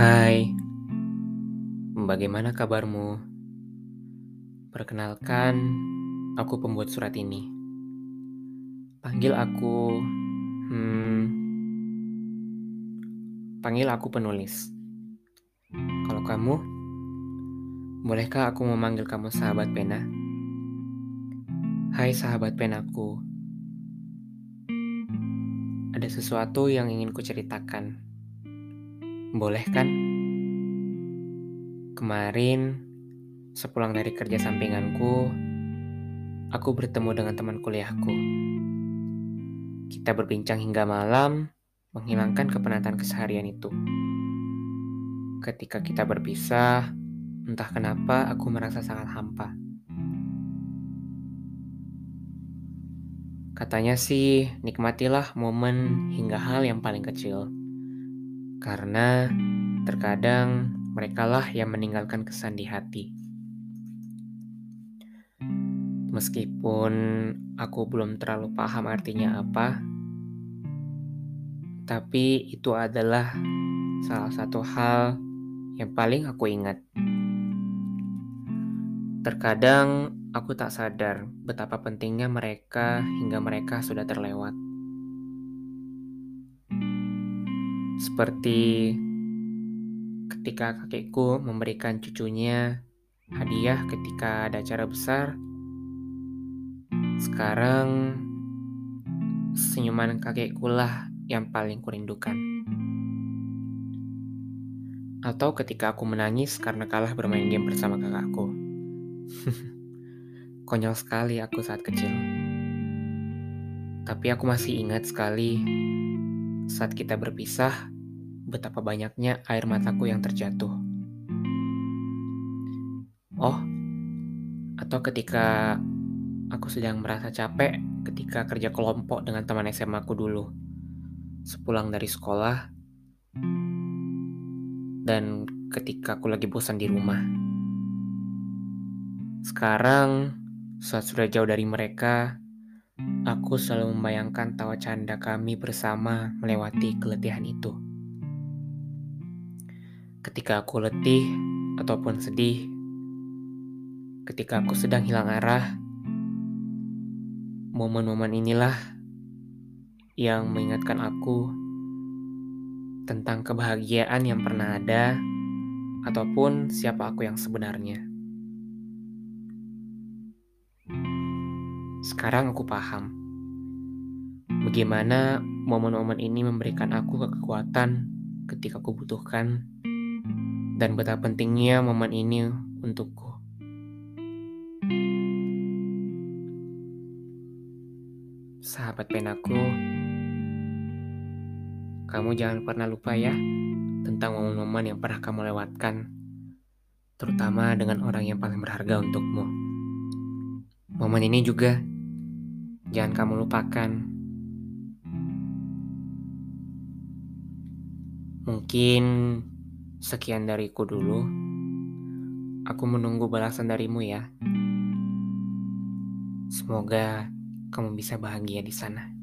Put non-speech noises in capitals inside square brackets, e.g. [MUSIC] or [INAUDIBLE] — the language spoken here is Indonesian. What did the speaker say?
Hai, bagaimana kabarmu? Perkenalkan, aku pembuat surat ini. Panggil aku, hmm, panggil aku penulis. Kalau kamu, bolehkah aku memanggil kamu sahabat pena? Hai sahabat penaku, ada sesuatu yang ingin kuceritakan. Boleh kan? Kemarin, sepulang dari kerja sampinganku, aku bertemu dengan teman kuliahku. Kita berbincang hingga malam, menghilangkan kepenatan keseharian itu. Ketika kita berpisah, entah kenapa aku merasa sangat hampa. Katanya sih, nikmatilah momen hingga hal yang paling kecil. Karena terkadang merekalah yang meninggalkan kesan di hati. Meskipun aku belum terlalu paham artinya apa, tapi itu adalah salah satu hal yang paling aku ingat. Terkadang aku tak sadar betapa pentingnya mereka hingga mereka sudah terlewat. Seperti ketika kakekku memberikan cucunya hadiah ketika ada acara besar. Sekarang senyuman kakekku lah yang paling kurindukan. Atau ketika aku menangis karena kalah bermain game bersama kakakku. [LAUGHS] Konyol sekali aku saat kecil. Tapi aku masih ingat sekali saat kita berpisah, betapa banyaknya air mataku yang terjatuh. Oh, atau ketika aku sedang merasa capek ketika kerja kelompok dengan teman SMA aku dulu. Sepulang dari sekolah, dan ketika aku lagi bosan di rumah. Sekarang, saat sudah jauh dari mereka, Aku selalu membayangkan tawa canda kami bersama melewati keletihan itu. Ketika aku letih ataupun sedih, ketika aku sedang hilang arah, momen-momen inilah yang mengingatkan aku tentang kebahagiaan yang pernah ada ataupun siapa aku yang sebenarnya. Sekarang aku paham bagaimana momen-momen ini memberikan aku kekuatan ketika aku butuhkan dan betapa pentingnya momen ini untukku. Sahabat penaku, kamu jangan pernah lupa ya tentang momen-momen yang pernah kamu lewatkan, terutama dengan orang yang paling berharga untukmu. Momen ini juga jangan kamu lupakan. Mungkin sekian dariku dulu. Aku menunggu balasan darimu ya. Semoga kamu bisa bahagia di sana.